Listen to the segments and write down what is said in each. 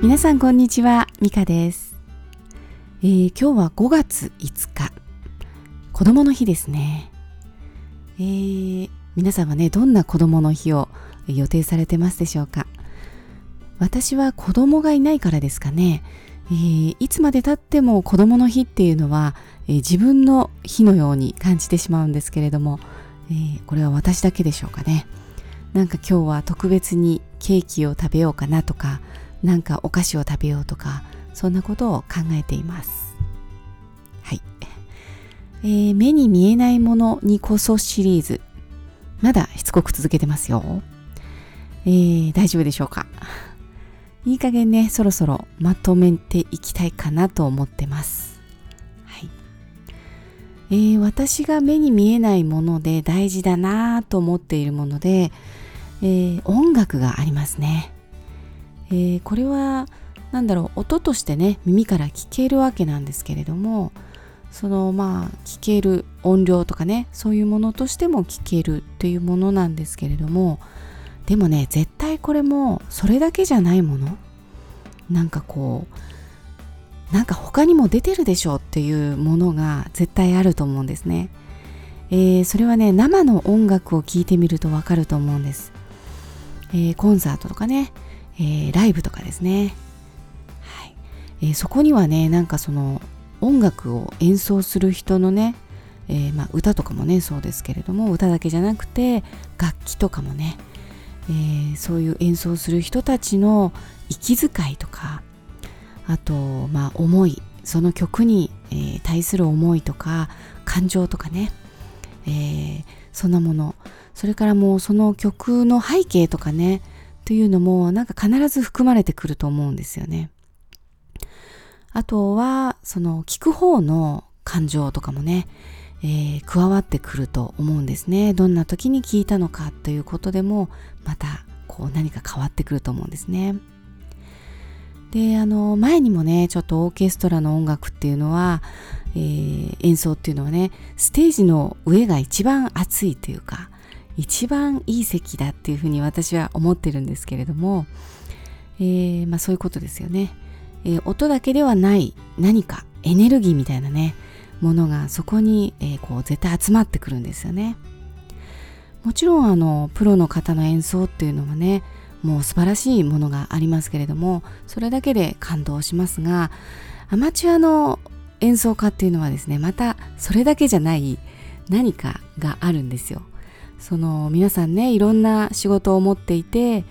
皆さんこんにちはミカです、えー、今日は5月5日。子供の日ですね、えー、皆さんはねどんな子供の日を予定されてますでしょうか？私は子供がいないからですかね、えー、いつまでたっても子供の日っていうのは、え、自分の日のように感じてしまうんですけれども、え、これは私だけでしょうかね。なんか今日は特別にケーキを食べようかなとかなんかお菓子を食べようとかそんなことを考えています。はい、えー、目に見えないものにこそシリーズ。まだしつこく続けてますよ、えー、大丈夫でしょうか？いい加減ねそろそろまとめていきたいかなと思ってます。はい。えー、私が目に見えないもので大事だなと思っているもので、えー、音楽がありますね。えー、これは何だろう音としてね耳から聞けるわけなんですけれどもそのまあ聞ける音量とかねそういうものとしても聞けるというものなんですけれどもでもね絶対これもそれだけじゃないもの。なんかこうなんか他にも出てるでしょっていうものが絶対あると思うんですね、えー、それはね生の音楽を聴いてみるとわかると思うんです、えー、コンサートとかねえー、ライブとかですね、はい。えー、そこにはねなんかその音楽を演奏する人のね、えー、まあ、歌とかもねそうですけれども歌だけじゃなくて楽器とかもね、えそういう演奏する人たちの息遣いとかあとまあ思いその曲に、え対する思いとか感情とかね、えそんなもの。それからもうその曲の背景とかねというのもなんか必ず含まれてくると思うんですよね。あとはその聞く方の感情とかもね、えー、加わってくると思うんですね。どんな時に聞いたのかということでもまたこう何か変わってくると思うんですね。であの前にもねちょっとオーケストラの音楽っていうのは、えー、演奏っていうのはねステージの上が一番熱いというか一番いい席だっていうふうに私は思ってるんですけれども、えー、まあ、そういうことですよね、えー、音だけではない何かエネルギーみたいなねものがそこに、えー、こう絶対集まってくるんですよね。もちろんあのプロの方の演奏っていうのはねもう素晴らしいものがありますけれどもそれだけで感動しますがアマチュアの演奏家っていうのはですねまたそれだけじゃない何かがあるんですよ。その皆さんねいろんな仕事を持っていて、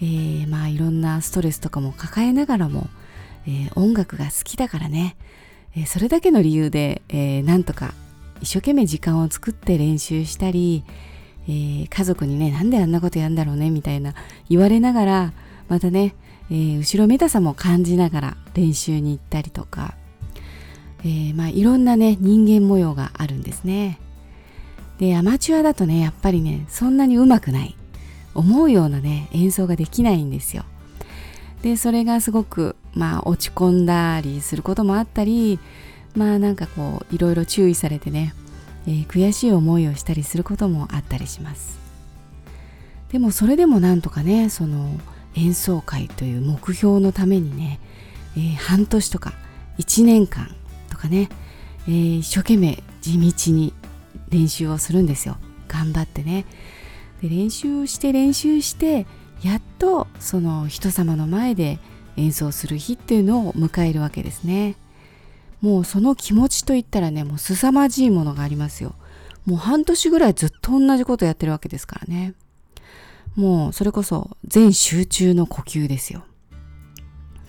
えー、まあいろんなストレスとかも抱えながらも、えー、音楽が好きだからね、えー、それだけの理由で、えー、なんとか一生懸命時間を作って練習したり、えー、家族にねなんであんなことやんだろうねみたいな言われながらまたね、えー、後ろめたさも感じながら練習に行ったりとか、えー、まあいろんなね人間模様があるんですね。でアマチュアだとねやっぱりねそんなにうまくない。思うようなね演奏ができないんですよ。でそれがすごくまあ落ち込んだりすることもあったりまあなんかこういろいろ注意されてね、えー、悔しい思いをしたりすることもあったりします。でもそれでもなんとかねその演奏会という目標のためにね、えー、半年とか1年間とかね、えー、一生懸命地道に練習をするんですよ。頑張ってね。で練習して練習してやっとその人様の前で演奏する日っていうのを迎えるわけですね。もうその気持ちといったらねもう凄まじいものがありますよ。もう半年ぐらいずっと同じことやってるわけですからね。もうそれこそ全集中の呼吸ですよ。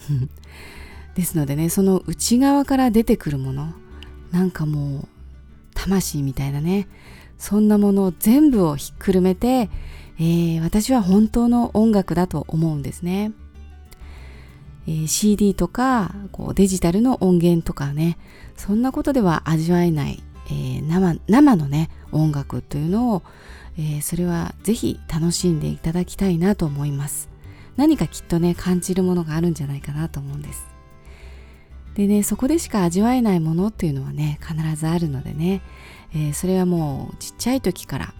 ですのでねその内側から出てくるものなんかもう魂みたいなね。そんなものを全部をひっくるめて、えー、私は本当の音楽だと思うんですね、えー、CD とかこうデジタルの音源とかねそんなことでは味わえない、えー、生生のね音楽というのを、えそれはぜひ楽しんでいただきたいなと思います。何かきっとね感じるものがあるんじゃないかなと思うんです。でねそこでしか味わえないものっていうのはね必ずあるのでね、えー、それはもうちっちゃい時から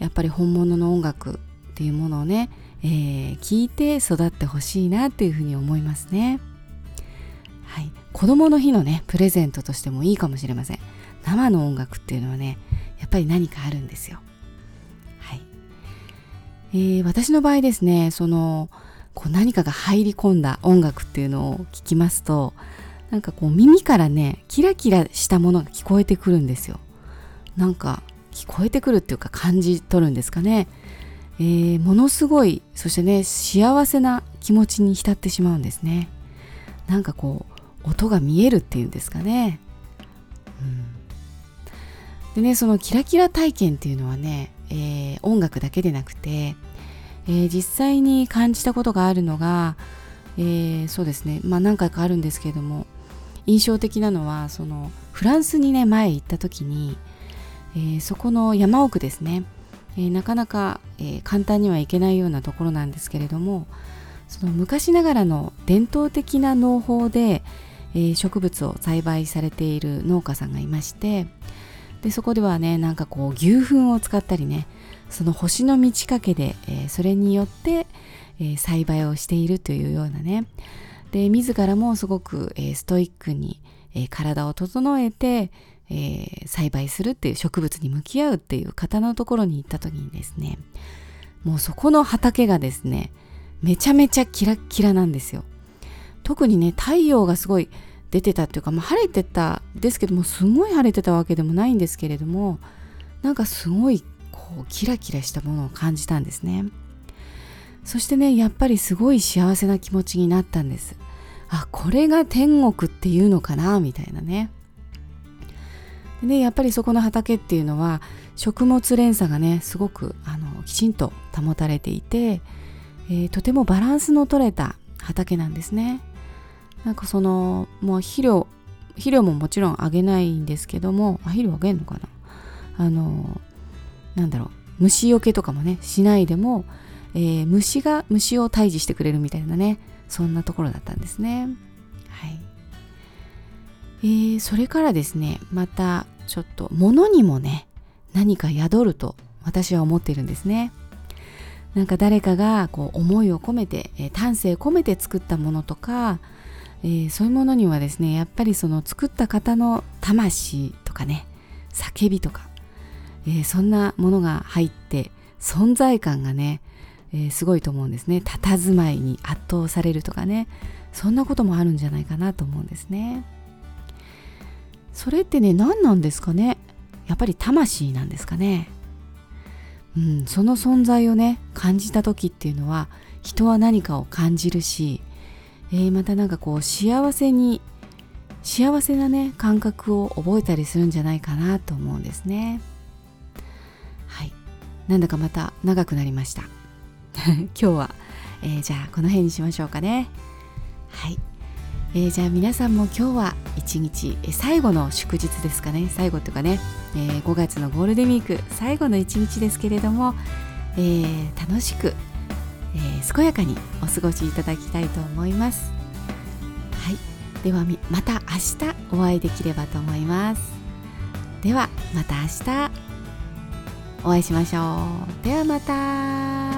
やっぱり本物の音楽っていうものをね、えー、聞いて育ってほしいなっていうふうに思いますね。はい、子供の日のねプレゼントとしてもいいかもしれません。生の音楽っていうのはねやっぱり何かあるんですよ。はいえー、私の場合ですねそのこう何かが入り込んだ音楽っていうのを聞きますとなんかこう耳からねキラキラしたものが聞こえてくるんですよ。なんか聞こえてくるっていうか感じ取るんですかね。えー、ものすごいそしてね幸せな気持ちに浸ってしまうんですね。なんかこう音が見えるっていうんですかね。うん、でねそのキラキラ体験っていうのはね、えー、音楽だけでなくて、えー、実際に感じたことがあるのが、えー、そうですねまあ何回かあるんですけれども印象的なのはそのフランスにね前行った時に、えー、そこの山奥ですね、えー、なかなか、えー、簡単には行けないようなところなんですけれどもその昔ながらの伝統的な農法で、え植物を栽培されている農家さんがいましてでそこではねなんかこう牛糞を使ったりねその星の満ち欠けで、えそれによって、え栽培をしているというようなねで自らもすごく、えストイックに、え体を整えて、え、栽培するっていう植物に向き合うっていう方のところに行った時にですねもうそこの畑がですねめちゃめちゃキラッキラなんですよ。特にね太陽がすごい出てたっていうか、まあ、晴れてたですけどもすごい晴れてたわけでもないんですけれどもなんかすごいこうキラキラしたものを感じたんですね。そしてねやっぱりすごい幸せな気持ちになったんです。あこれが天国っていうのかな？みたいなね。でねやっぱりそこの畑っていうのは食物連鎖がねすごくあのきちんと保たれていて、えー、とてもバランスの取れた畑なんですね。なんかそのもう肥料肥料ももちろんあげないんですけどもあ肥料あげんのかな？あのなんだろう。虫よけとかもねしないでも、えー、虫が虫を退治してくれるみたいなねそんなところだったんですね。はい。えー、それからですねまたちょっと物にもね何か宿ると私は思っているんですね。なんか誰かがこう思いを込めて、えー、丹精込めて作ったものとか、えー、そういうものにはですねやっぱりその作った方の魂とかね叫びとか、えー、そんなものが入って存在感がね、えーすごいと思うんですね。佇まいに圧倒されるとかね。そんなこともあるんじゃないかなと思うんですね。それってね何なんですかね。やっぱり魂なんですかね。うんその存在をね感じた時っていうのは人は何かを感じるし、えー、またなんかこう幸せに幸せなね感覚を覚えたりするんじゃないかなと思うんですね。はい。なんだかまた長くなりました。今日は、えー、じゃあこの辺にしましょうかね。はい。えー、じゃあ皆さんも今日は一日、え最後の祝日ですかね。最後というかね、えー、5月のゴールデンウィーク最後の一日ですけれども、えー、楽しく、えー、健やかにお過ごしいただきたいと思います。はい。ではまた明日お会いできればと思います。ではまた明日。お会いしましょう。ではまた。